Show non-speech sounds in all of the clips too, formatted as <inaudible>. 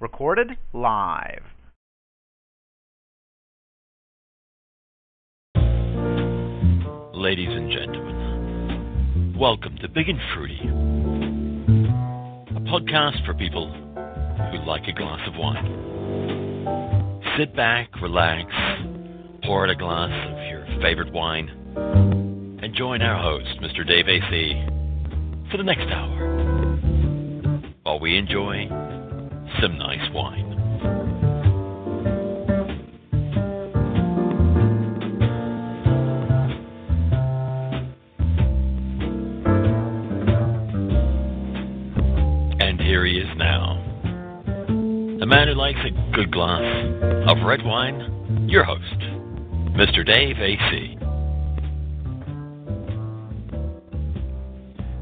Recorded live. Ladies and gentlemen, welcome to Big and Fruity, a podcast for people who like a glass of wine. Sit back, relax, pour out a glass of your favorite wine, and join our host, Mr. Dave AC, for the next hour while we enjoy some nice wine. And here he is now. A man who likes a good glass of red wine, your host, Mr. Dave AC.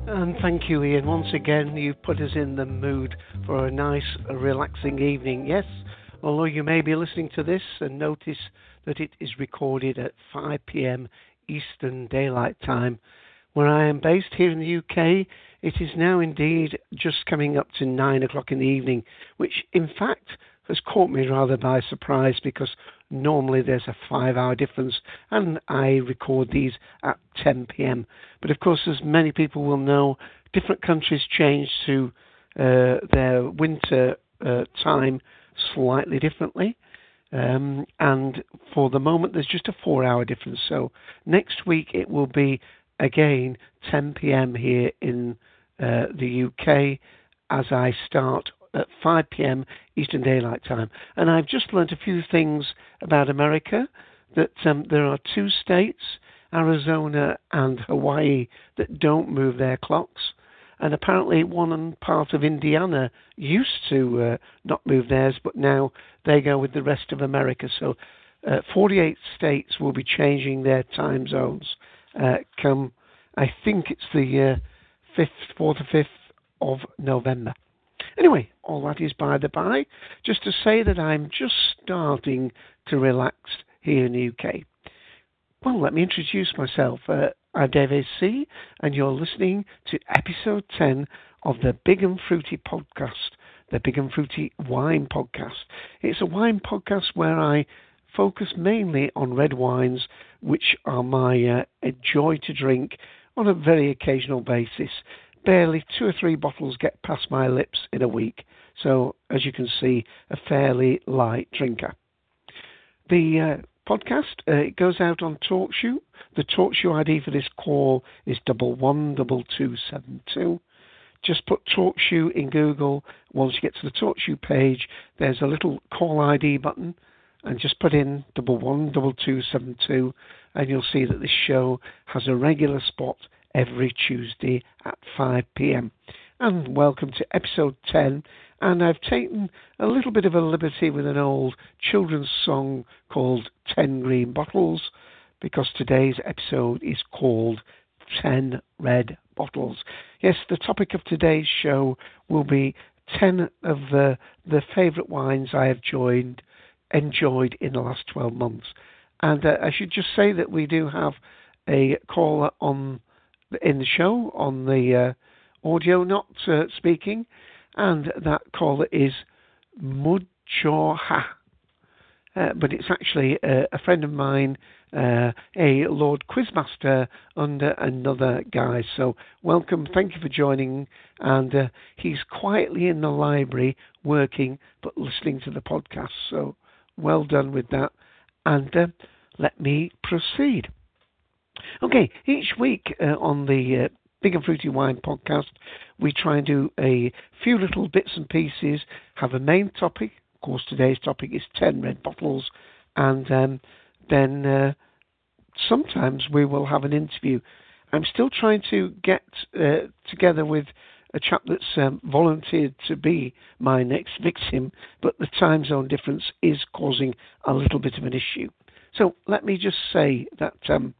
And thank you, Ian. Once again, you've put us in the mood for a nice, relaxing evening. Yes, although you may be listening to this and notice that it is recorded at 5 pm Eastern Daylight Time. Where I am based here in the UK, it is now indeed just coming up to 9 o'clock in the evening, which in fact has caught me rather by surprise because normally there's a five hour difference and I record these at 10 pm. But of course, as many people will know, different countries change to uh, their winter uh, time slightly differently. Um, and for the moment, there's just a four hour difference. So next week it will be again 10 pm here in uh, the UK as I start at 5 p.m. Eastern Daylight Time. And I've just learned a few things about America that um, there are two states, Arizona and Hawaii, that don't move their clocks. And apparently, one part of Indiana used to uh, not move theirs, but now they go with the rest of America. So, uh, 48 states will be changing their time zones uh, come, I think it's the uh, 5th, 4th or 5th of November. Anyway, all that is by the by. Just to say that I'm just starting to relax here in the UK. Well, let me introduce myself. Uh, I'm Dave AC, and you're listening to episode 10 of the Big and Fruity podcast, the Big and Fruity Wine Podcast. It's a wine podcast where I focus mainly on red wines, which are my uh, joy to drink on a very occasional basis barely two or three bottles get past my lips in a week. So, as you can see, a fairly light drinker. The uh, podcast uh, it goes out on TalkShoe. The TalkShoe ID for this call is double one double two seven two. Just put TalkShoe in Google. Once you get to the TalkShoe page, there's a little call ID button, and just put in double one double two seven two, and you'll see that this show has a regular spot every Tuesday at 5 pm. And welcome to episode 10. And I've taken a little bit of a liberty with an old children's song called 10 Green Bottles because today's episode is called 10 Red Bottles. Yes, the topic of today's show will be 10 of the, the favourite wines I have joined, enjoyed in the last 12 months. And uh, I should just say that we do have a caller on in the show on the uh, audio, not uh, speaking, and that caller is Mudjoha. Uh, but it's actually uh, a friend of mine, uh, a Lord Quizmaster under another guy. So, welcome. Thank you for joining. And uh, he's quietly in the library working but listening to the podcast. So, well done with that. And let me proceed. Okay, each week uh, on the uh, Big and Fruity Wine podcast, we try and do a few little bits and pieces, have a main topic. Of course, today's topic is 10 red bottles, and um, then uh, sometimes we will have an interview. I'm still trying to get uh, together with a chap that's um, volunteered to be my next victim, but the time zone difference is causing a little bit of an issue. So let me just say that um,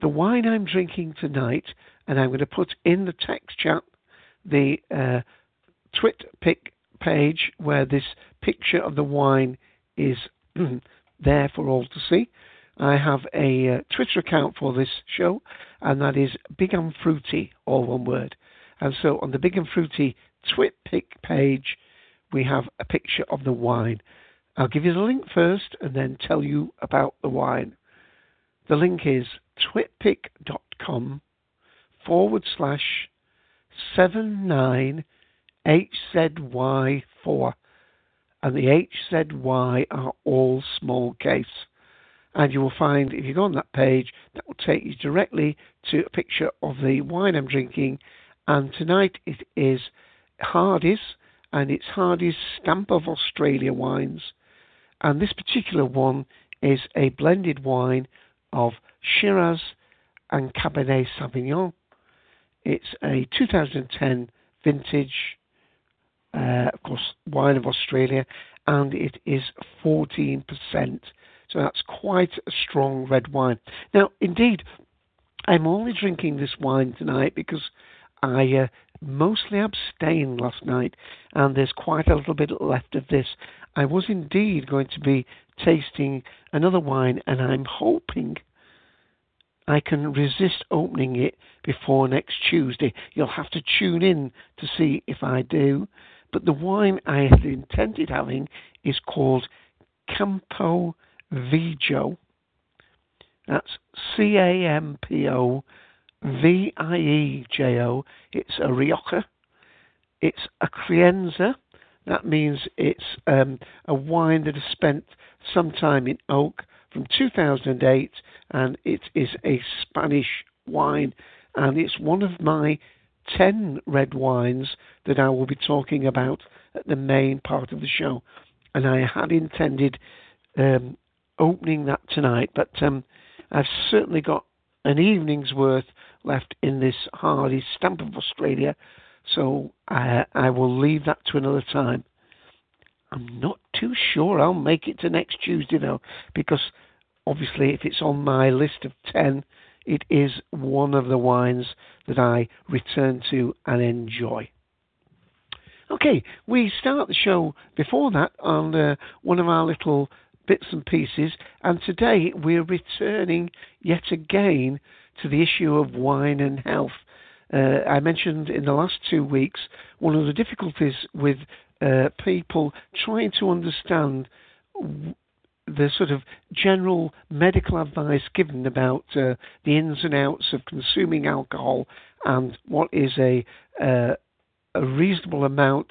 the wine I'm drinking tonight, and I'm going to put in the text chat the uh, twit pic page where this picture of the wine is <clears throat> there for all to see. I have a uh, Twitter account for this show, and that is Big and Fruity, all one word. And so on the Big and Fruity twit pic page, we have a picture of the wine. I'll give you the link first and then tell you about the wine. The link is twitpic.com forward slash 79HZY4. And the HZY are all small case. And you will find, if you go on that page, that will take you directly to a picture of the wine I'm drinking. And tonight it is Hardy's, and it's Hardy's Stamp of Australia wines. And this particular one is a blended wine of Shiraz and Cabernet Sauvignon. It's a 2010 vintage, uh, of course, wine of Australia, and it is 14%. So that's quite a strong red wine. Now, indeed, I'm only drinking this wine tonight because I uh, mostly abstained last night, and there's quite a little bit left of this. I was indeed going to be tasting another wine, and I'm hoping I can resist opening it before next Tuesday. You'll have to tune in to see if I do. But the wine I had intended having is called Campo Viejo. That's C A M P O V I E J O. It's a Rioja. It's a Crianza. That means it's um, a wine that has spent some time in oak from 2008, and it is a Spanish wine, and it's one of my 10 red wines that I will be talking about at the main part of the show. And I had intended um, opening that tonight, but um, I've certainly got an evening's worth left in this Hardy Stamp of Australia, so I, I will leave that to another time. I'm not too sure I'll make it to next Tuesday though, because obviously, if it's on my list of 10, it is one of the wines that I return to and enjoy. Okay, we start the show before that on uh, one of our little bits and pieces, and today we're returning yet again to the issue of wine and health. Uh, I mentioned in the last two weeks one of the difficulties with uh, people trying to understand the sort of general medical advice given about uh, the ins and outs of consuming alcohol and what is a uh, a reasonable amount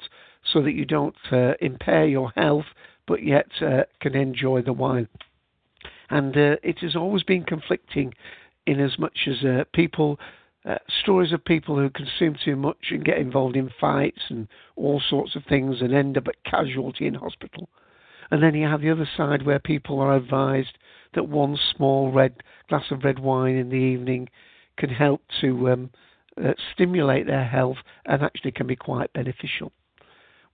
so that you don't uh, impair your health but yet uh, can enjoy the wine. And uh, it has always been conflicting in as much as uh, people stories of people who consume too much and get involved in fights and all sorts of things and end up at casualty in hospital and then you have the other side where people are advised that one small red glass of red wine in the evening can help to um, uh, stimulate their health and actually can be quite beneficial.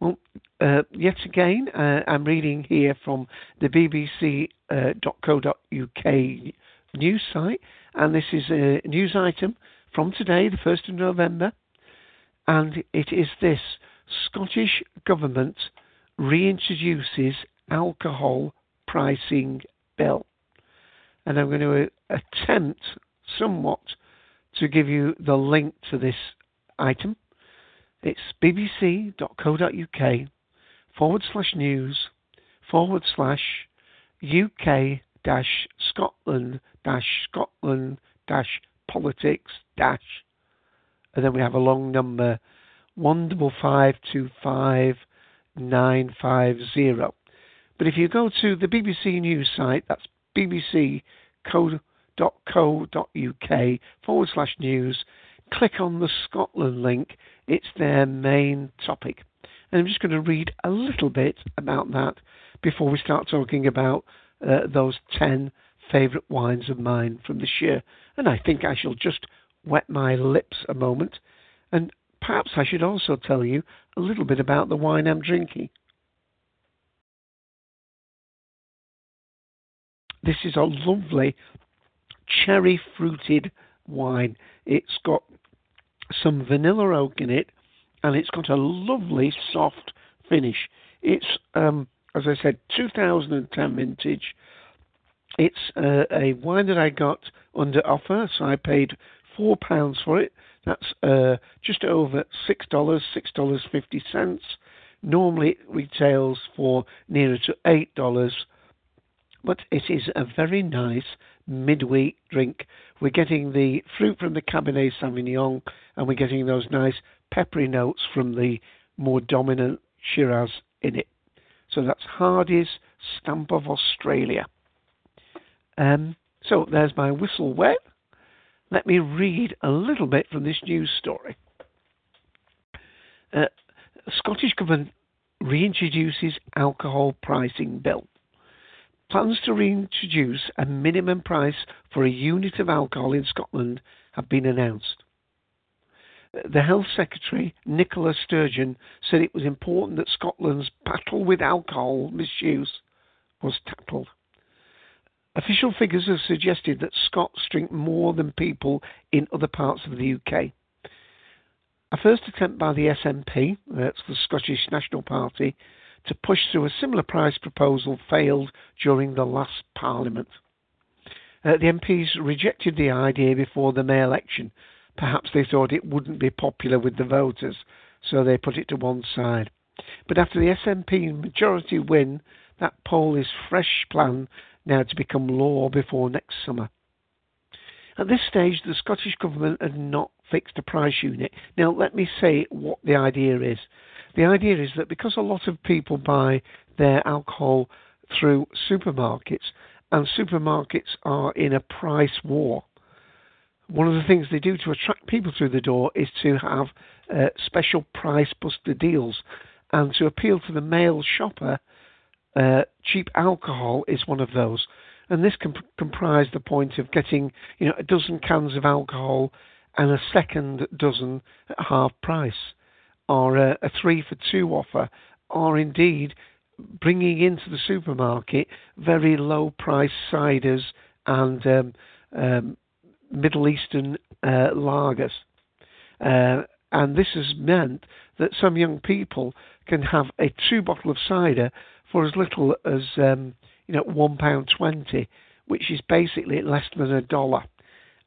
Well, uh, yet again, uh, I'm reading here from the BBC.co.uk uh, news site, and this is a news item from today, the 1st of November, and it is this. Scottish Government reintroduces alcohol pricing bill. And I'm going to uh, attempt somewhat to give you the link to this item. It's bbc.co.uk forward slash news forward slash UK dash Scotland dash Scotland dash politics dash and then we have a long number one double five two five nine five zero. But if you go to the BBC News site, that's bbc.co.uk forward slash news, click on the Scotland link. It's their main topic. And I'm just going to read a little bit about that before we start talking about uh, those 10 favourite wines of mine from this year. And I think I shall just wet my lips a moment. And perhaps I should also tell you a little bit about the wine I'm drinking. This is a lovely cherry fruited wine. It's got some vanilla oak in it, and it's got a lovely soft finish. It's, um, as I said, 2010 vintage. It's uh, a wine that I got under offer, so I paid four pounds for it. That's uh, just over six dollars, six dollars fifty cents. Normally it retails for nearer to $8, but it is a very nice midweek drink. We're getting the fruit from the Cabernet Sauvignon and we're getting those nice peppery notes from the more dominant Shiraz in it. So that's Hardy's Stamp of Australia. Um, so there's my whistle wet. Let me read a little bit from this news story. Uh, Scottish Government reintroduces alcohol pricing bill. Plans to reintroduce a minimum price for a unit of alcohol in Scotland have been announced. The Health Secretary, Nicola Sturgeon, said it was important that Scotland's battle with alcohol misuse was tackled. Official figures have suggested that Scots drink more than people in other parts of the UK. A first attempt by the SNP, that's the Scottish National Party, to push through a similar price proposal failed during the last Parliament. Uh, the MPs rejected the idea before the May election. Perhaps they thought it wouldn't be popular with the voters, so they put it to one side. But after the SNP majority win, that poll is fresh plan now to become law before next summer. At this stage, the Scottish Government had not fixed a price unit. Now, let me say what the idea is. The idea is that because a lot of people buy their alcohol through supermarkets, and supermarkets are in a price war, one of the things they do to attract people through the door is to have uh, special price buster deals. And to appeal to the male shopper, uh, cheap alcohol is one of those and this can comprise the point of getting you know a dozen cans of alcohol and a second dozen at half price, or a, a three for two offer, or indeed bringing into the supermarket very low price ciders and um, um, Middle Eastern uh, lagers. Uh, and this has meant that some young people can have a two bottle of cider for as little as um, you know, one pound twenty, which is basically less than a dollar.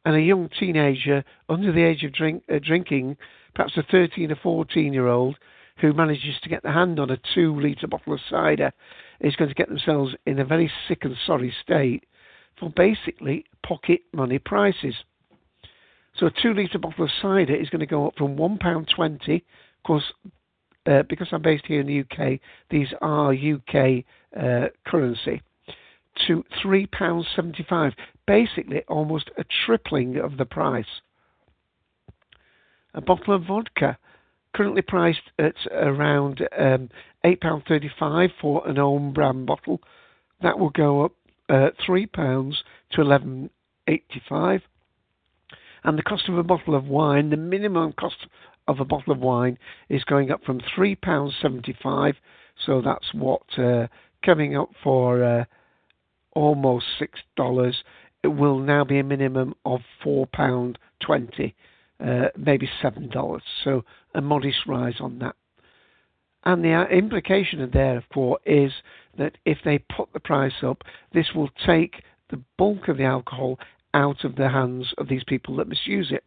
And a young teenager under the age of drink, uh, drinking, perhaps a 13 or 14 year old, who manages to get the hand on a two litre bottle of cider, is going to get themselves in a very sick and sorry state for basically pocket money prices. So a two litre bottle of cider is going to go up from £1.20. Of course, uh, because I'm based here in the UK, these are UK uh, currency to £3.75, basically almost a tripling of the price. A bottle of vodka, currently priced at around um, £8.35 for an own brand bottle, that will go up uh, £3 to £11.85. And the cost of a bottle of wine, the minimum cost of a bottle of wine is going up from £3.75, so that's what uh, coming up for uh, almost six dollars. It will now be a minimum of four pound twenty, uh, maybe seven dollars. So a modest rise on that. And the uh, implication of course, is that if they put the price up, this will take the bulk of the alcohol out of the hands of these people that misuse it.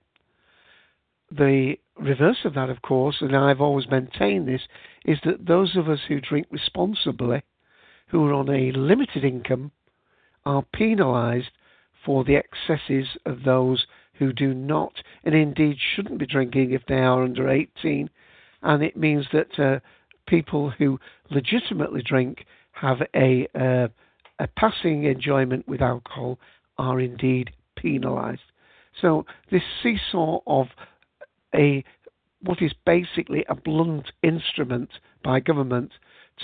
The reverse of that, of course, and I've always maintained this, is that those of us who drink responsibly who are on a limited income are penalised for the excesses of those who do not, and indeed shouldn't be drinking if they are under 18. And it means that uh, people who legitimately drink have a, uh, a passing enjoyment with alcohol are indeed penalised. So this seesaw of a what is basically a blunt instrument by government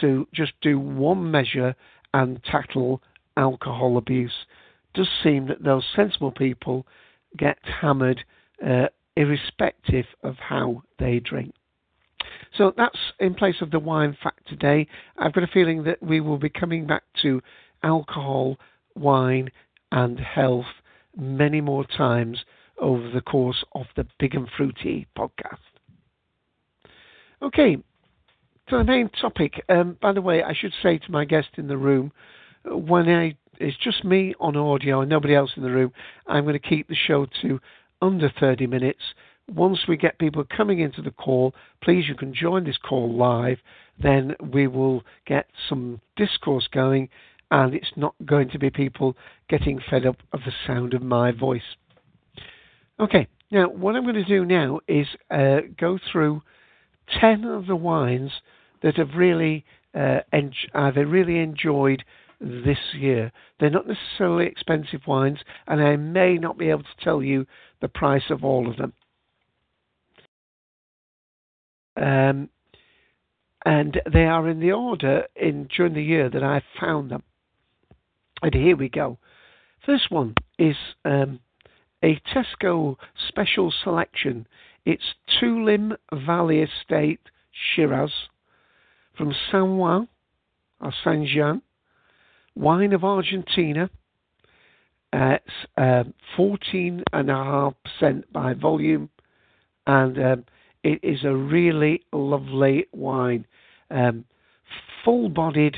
to just do one measure and tackle alcohol abuse. Does seem that those sensible people get hammered uh, irrespective of how they drink. So that's in place of the wine fact today. I've got a feeling that we will be coming back to alcohol, wine, and health many more times over the course of the Big and Fruity podcast. Okay, to the main topic. Um, by the way, I should say to my guest in the room, when I it's just me on audio and nobody else in the room, I'm going to keep the show to under 30 minutes. once we get people coming into the call, please you can join this call live. Then we will get some discourse going, and it's not going to be people getting fed up of the sound of my voice. Okay, now what I'm going to do now is uh, go through 10 of the wines that have really uh, en- I've really enjoyed this year. They're not necessarily expensive wines, and I may not be able to tell you the price of all of them. Um, and they are in the order in during the year that I found them. And here we go. First one is um, a Tesco special selection. It's Tulum Valley Estate Shiraz from San Juan or San Juan, wine of Argentina. Uh, 14.5% by volume, and um, it is a really lovely wine. Um, full-bodied,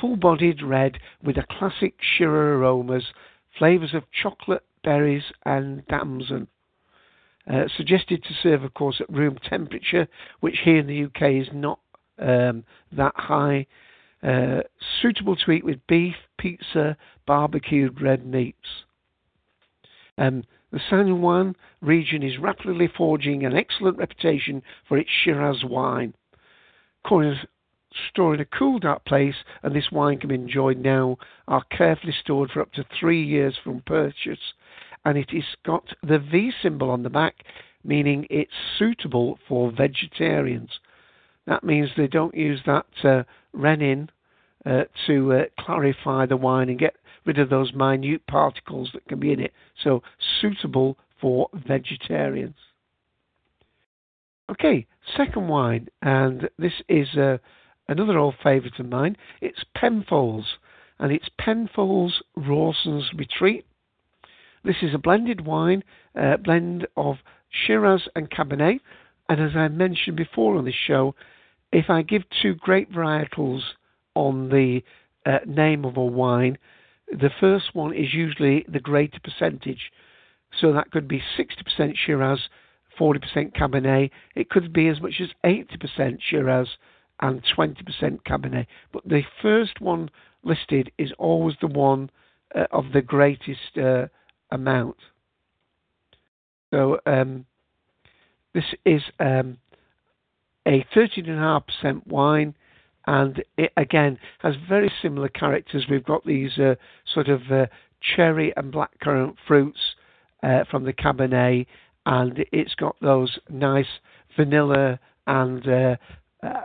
full-bodied red with a classic Shiraz aromas, flavors of chocolate, berries, and damson. Uh, suggested to serve, of course, at room temperature, which here in the UK is not um, that high. Uh, suitable to eat with beef, pizza, barbecued red meats. Um, the San Juan region is rapidly forging an excellent reputation for its Shiraz wine. Corners stored in a cool, dark place, and this wine can be enjoyed now, are carefully stored for up to three years from purchase. And it has got the V symbol on the back, meaning it's suitable for vegetarians. That means they don't use that uh, renin uh, to uh, clarify the wine and get rid of those minute particles that can be in it. So suitable for vegetarians. Okay, second wine, and this is uh, another old favourite of mine. It's Penfolds, and it's Penfolds Rawson's Retreat. This is a blended wine, uh, blend of Shiraz and Cabernet. And as I mentioned before on this show, if I give two grape varietals on the uh, name of a wine, the first one is usually the greater percentage. So that could be 60% Shiraz, 40% Cabernet. It could be as much as 80% Shiraz and 20% Cabernet. But the first one listed is always the one uh, of the greatest uh, amount. So um, this is um, a 13.5% wine and it again has very similar characters. We've got these uh, sort of uh, cherry and blackcurrant fruits uh, from the Cabernet, and it's got those nice vanilla and uh, uh,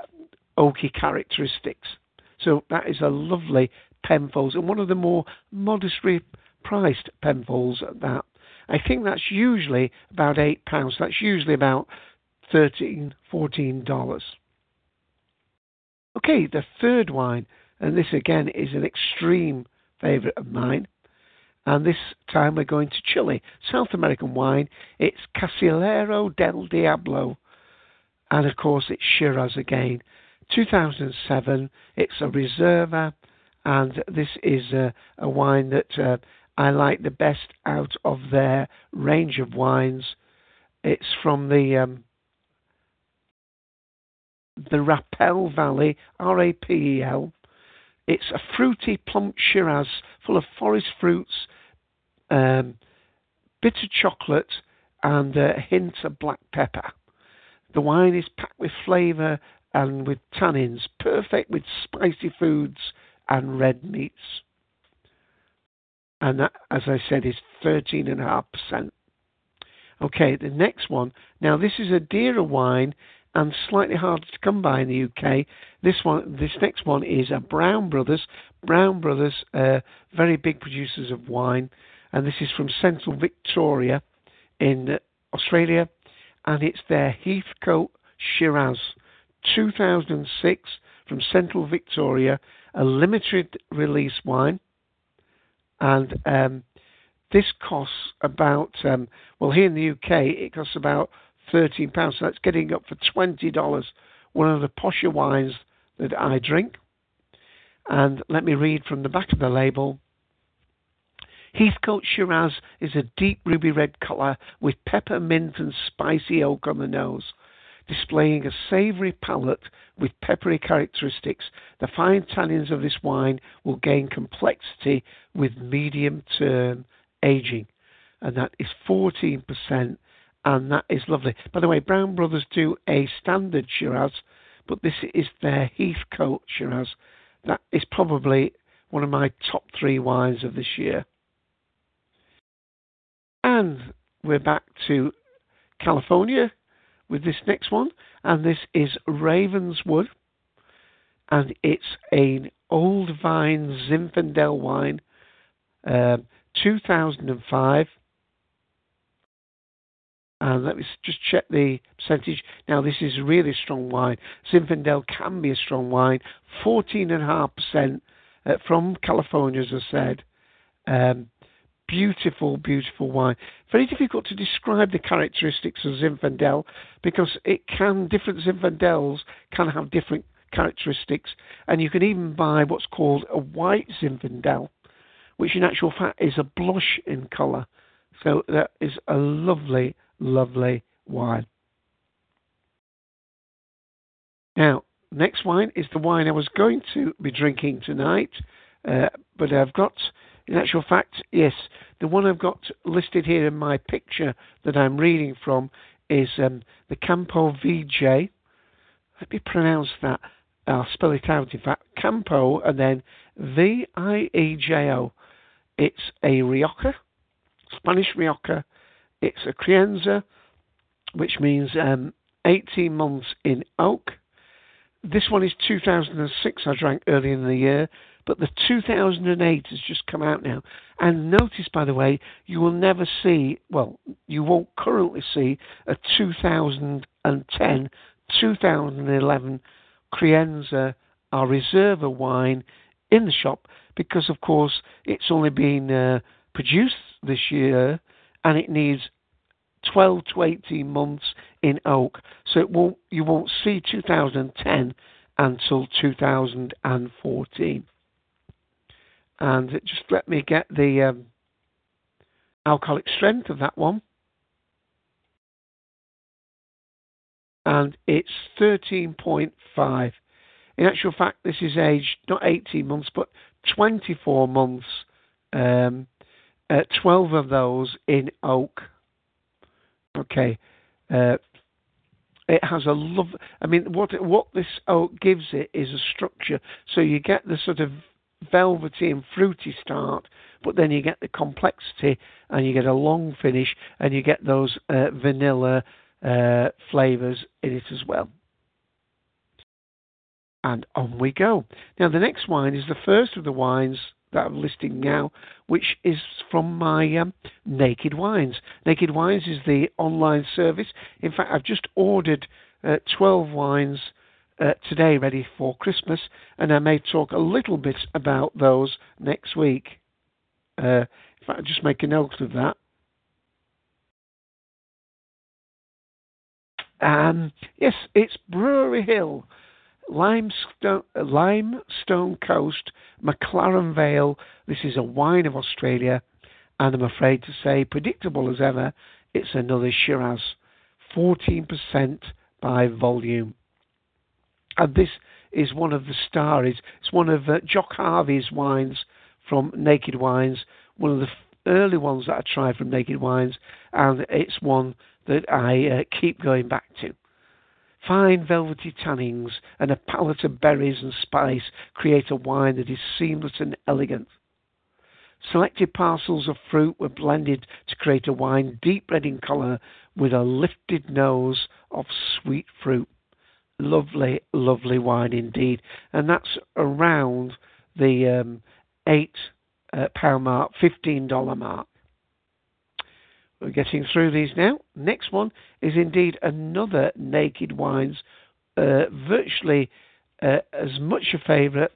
oaky characteristics. So that is a lovely Penfolds and one of the more modestly priced Penfolds at that. I think that's usually about eight pounds. That's usually about thirteen, fourteen dollars. Okay, the third wine, and this again is an extreme favourite of mine. And this time we're going to Chile, South American wine. It's Casillero del Diablo. And of course, it's Shiraz again. 2007. It's a Reserva. And this is a, a wine that uh, I like the best out of their range of wines. It's from the um, the Rapel Valley, R A P E L. It's a fruity, plump Shiraz full of forest fruits, um, bitter chocolate, and a hint of black pepper. The wine is packed with flavour and with tannins, perfect with spicy foods and red meats. And that, as I said, is 13.5%. Okay, the next one. Now, this is a dearer wine and slightly harder to come by in the UK. This one, this next one is a Brown Brothers. Brown Brothers, uh, very big producers of wine, and this is from Central Victoria in Australia, and it's their Heathcote Shiraz, 2006 from Central Victoria, a limited release wine, and um, this costs about um, well here in the UK it costs about thirteen pounds. So that's getting up for twenty dollars. One of the posher wines that I drink. And let me read from the back of the label. Heathcote Shiraz is a deep ruby red colour with peppermint and spicy oak on the nose. Displaying a savoury palate with peppery characteristics, the fine tannins of this wine will gain complexity with medium term aging. And that is 14%, and that is lovely. By the way, Brown Brothers do a standard Shiraz, but this is their Heathcote Shiraz. That is probably one of my top three wines of this year. And we're back to California with this next one, and this is Ravenswood, and it's an old vine Zinfandel wine, uh, 2005. And let me just check the percentage. Now, this is really strong wine. Zinfandel can be a strong wine. 14.5% uh, from California, as I said. Um, beautiful, beautiful wine. Very difficult to describe the characteristics of Zinfandel because it can different Zinfandels can have different characteristics, and you can even buy what's called a white Zinfandel, which in actual fact is a blush in colour. So that is a lovely, lovely wine. Now, next wine is the wine I was going to be drinking tonight, uh, but I've got in actual fact, yes, the one I've got listed here in my picture that I'm reading from is um, the Campo Viejo. Let me pronounce that. I'll spell it out. In fact, Campo and then V I E J O. It's a Rioja, Spanish Rioja. It's a Crianza, which means um, 18 months in oak. This one is 2006. I drank early in the year. But the 2008 has just come out now. And notice, by the way, you will never see, well, you won't currently see a 2010, 2011 Crianza or Reserva wine in the shop because, of course, it's only been uh, produced this year and it needs 12 to 18 months in oak. So it won't, you won't see 2010 until 2014 and just let me get the um, alcoholic strength of that one. And it's 13.5. In actual fact, this is aged not 18 months, but 24 months. Um, uh, 12 of those in oak. Okay. Uh, it has a love. I mean, what what this oak gives it is a structure. So you get the sort of velvety and fruity start, but then you get the complexity and you get a long finish and you get those uh, vanilla uh, flavors in it as well. And on we go. Now, the next wine is the first of the wines that I'm listing now, which is from my um, Naked Wines. Naked Wines is the online service. In fact, I've just ordered uh, 12 wines uh, today ready for Christmas, and I may talk a little bit about those next week. Uh, in fact, I'll just make a note of that. Um, yes, it's Brewery Hill, Limestone, Limestone Coast, McLaren Vale. This is a wine of Australia, and I'm afraid to say, predictable as ever, it's another Shiraz, 14% by volume. And this is one of the stars. It's one of uh, Jock Harvey's wines from Naked Wines, one of the early ones that I tried from Naked Wines, and it's one that I uh, keep going back to. Fine velvety tannins and a palette of berries and spice create a wine that is seamless and elegant. Selected parcels of fruit were blended to create a wine deep red in colour with a lifted nose of sweet fruit lovely, lovely wine indeed. And that's around the um, eight uh, pound mark, fifteen dollar mark. We're getting through these now. Next one is indeed another Naked Wines, uh, virtually uh, as much a favourite.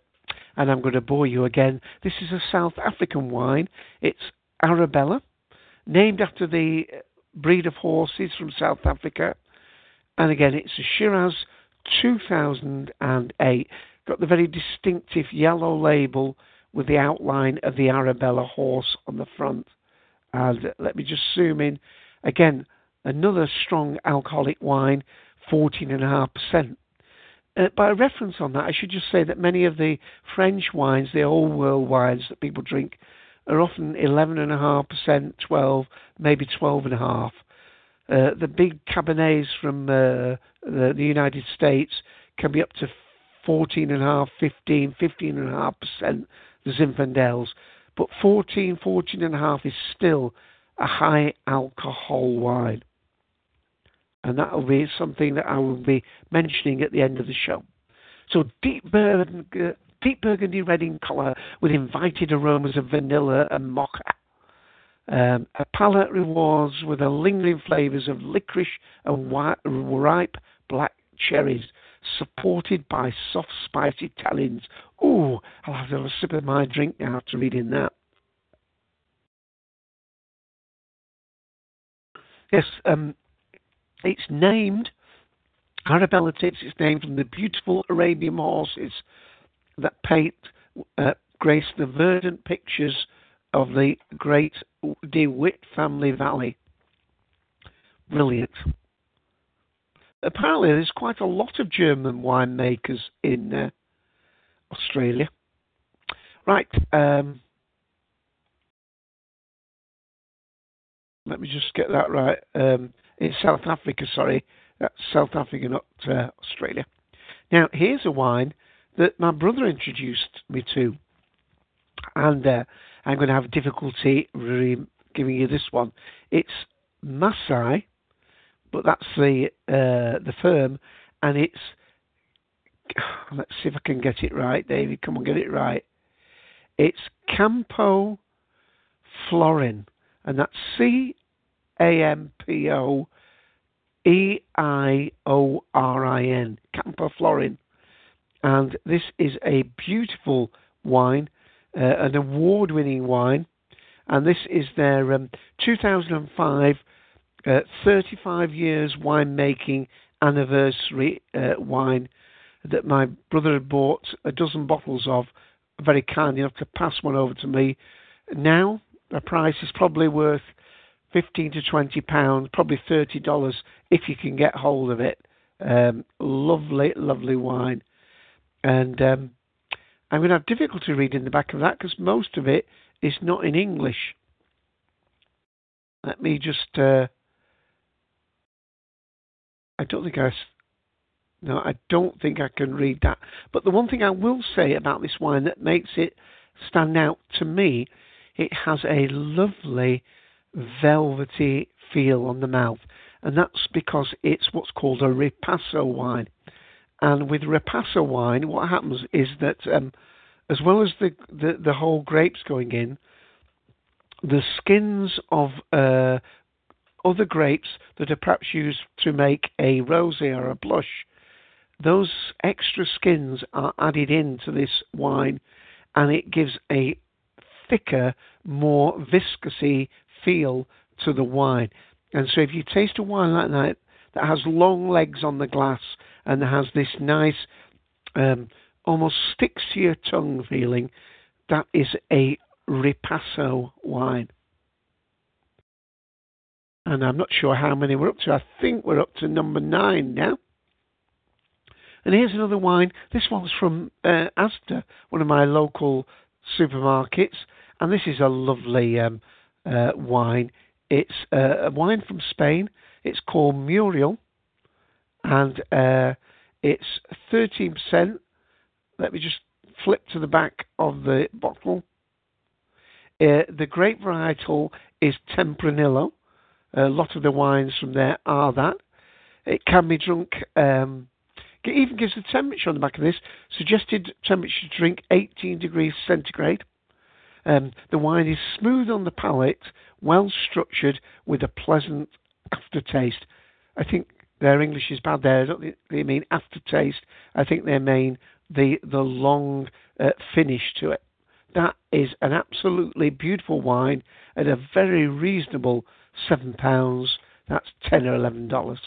And I'm going to bore you again. This is a South African wine. It's Arabella, named after the breed of horses from South Africa. And again, it's a Shiraz 2008. Got the very distinctive yellow label with the outline of the Arabella horse on the front. And let me just zoom in. Again, another strong alcoholic wine, 14.5%. Uh, by reference on that, I should just say that many of the French wines, the old world wines that people drink, are often 11.5%, 12, maybe 12.5. Uh, the big Cabernets from uh, the, the, United States can be up to 14.5, 15, 15.5%, the Zinfandels. But 14, 14.5 is still a high alcohol wine. And that will be something that I will be mentioning at the end of the show. So deep burgundy, deep burgundy red in colour with invited aromas of vanilla and mocha. Um, a palate rewards with a lingering flavours of licorice and white, ripe black cherries, supported by soft, spicy tannins. Ooh, I'll have to have a sip of my drink now after reading that. Yes, um, it's named, Arabella takes its name from the beautiful Arabian horses that paint, uh, grace the verdant pictures of the great De Witt family valley. Brilliant. Apparently, there's quite a lot of German winemakers in uh, Australia. Right. Um, let me just get that right. Um, in South Africa, sorry. That's South Africa, not uh, Australia. Now, here's a wine that my brother introduced me to. And uh, I'm going to have difficulty re- giving you this one. It's Masi, but that's the uh, the firm, and it's. <sighs> Let's see if I can get it right, David. Come on, get it right. It's Campo Fiorin, and that's C A M P O E I O R I N, Campo Fiorin. And this is a beautiful wine, uh, an award winning wine. And this is their um, 2005 uh, 35 years winemaking anniversary uh, wine that my brother had bought a dozen bottles of, very kind enough to pass one over to me. Now, the price is probably worth 15 to 20 pounds, probably 30 dollars if you can get hold of it. Um, lovely, lovely wine. And um, I'm going to have difficulty reading the back of that because most of it is not in English. Let me just. Uh, I don't think I. No, I don't think I can read that. But the one thing I will say about this wine that makes it stand out to me, it has a lovely velvety feel on the mouth, and that's because it's what's called a ripasso wine. And with ripasso wine, what happens is that um, as well as the, the, the whole grapes going in, the skins of uh, other grapes that are perhaps used to make a rosé or a blush, those extra skins are added into this wine, and it gives a thicker, more viscousy feel to the wine. And so if you taste a wine like that that has long legs on the glass and has this nice, um, almost sticks to your tongue feeling, that is a ripasso wine. And I'm not sure how many we're up to. I think we're up to number nine now. And here's another wine. This one's from uh, Asda, one of my local supermarkets. And this is a lovely um, uh, wine. It's uh, a wine from Spain. It's called Muriel, and uh, it's 13%. Let me just flip to the back of the bottle. Uh, the grape varietal is Tempranillo. A lot of the wines from there are that. It can be drunk. Um, it even gives the temperature on the back of this. Suggested temperature to drink 18 degrees centigrade. Um, the wine is smooth on the palate, well structured, with a pleasant aftertaste. I think their English is bad there. I don't they mean aftertaste. I think they mean the the long uh, finish to it. That is an absolutely beautiful wine at a very reasonable seven pounds. That's ten or eleven dollars.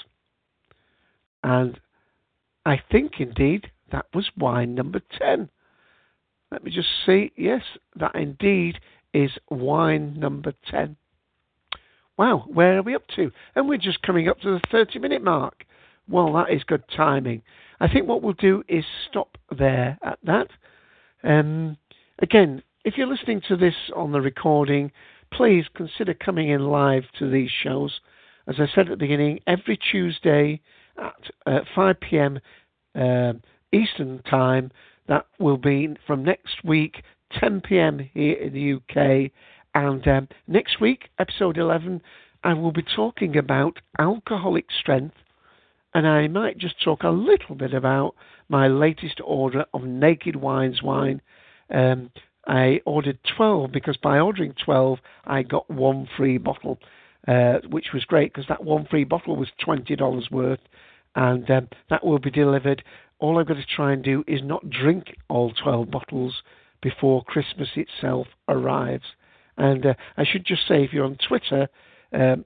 And I think indeed that was wine number ten. Let me just see. Yes, that indeed is wine number 10. Wow, where are we up to? And we're just coming up to the 30 minute mark. Well, that is good timing. I think what we'll do is stop there at that. Um, again, if you're listening to this on the recording, please consider coming in live to these shows. As I said at the beginning, every Tuesday at uh, 5 p.m. Uh, Eastern Time. That will be from next week, 10 p.m. here in the UK. And um, next week, episode 11, I will be talking about alcoholic strength. And I might just talk a little bit about my latest order of Naked Wines wine. Um, I ordered 12 because by ordering 12, I got one free bottle, uh, which was great because that one free bottle was $20 worth. And um, that will be delivered. All I've got to try and do is not drink all 12 bottles before Christmas itself arrives. And uh, I should just say, if you're on Twitter, um,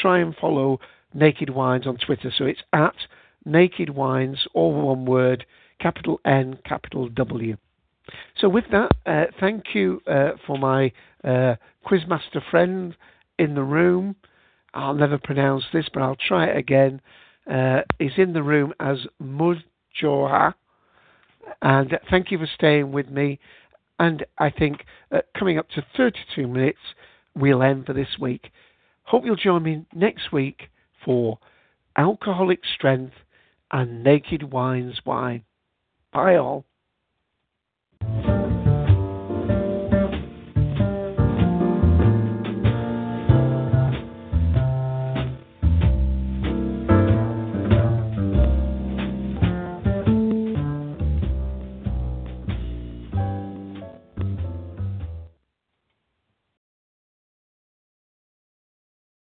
try and follow Naked Wines on Twitter. So it's at Naked Wines, all one word, capital N, capital W. So with that, uh, thank you uh, for my uh, quizmaster friend in the room. I'll never pronounce this, but I'll try it again. Uh, in the room as Mudjoha. And thank you for staying with me. And I think uh, coming up to 32 minutes, we'll end for this week. Hope you'll join me next week for Alcoholic Strength and Naked Wines Wine. Bye all.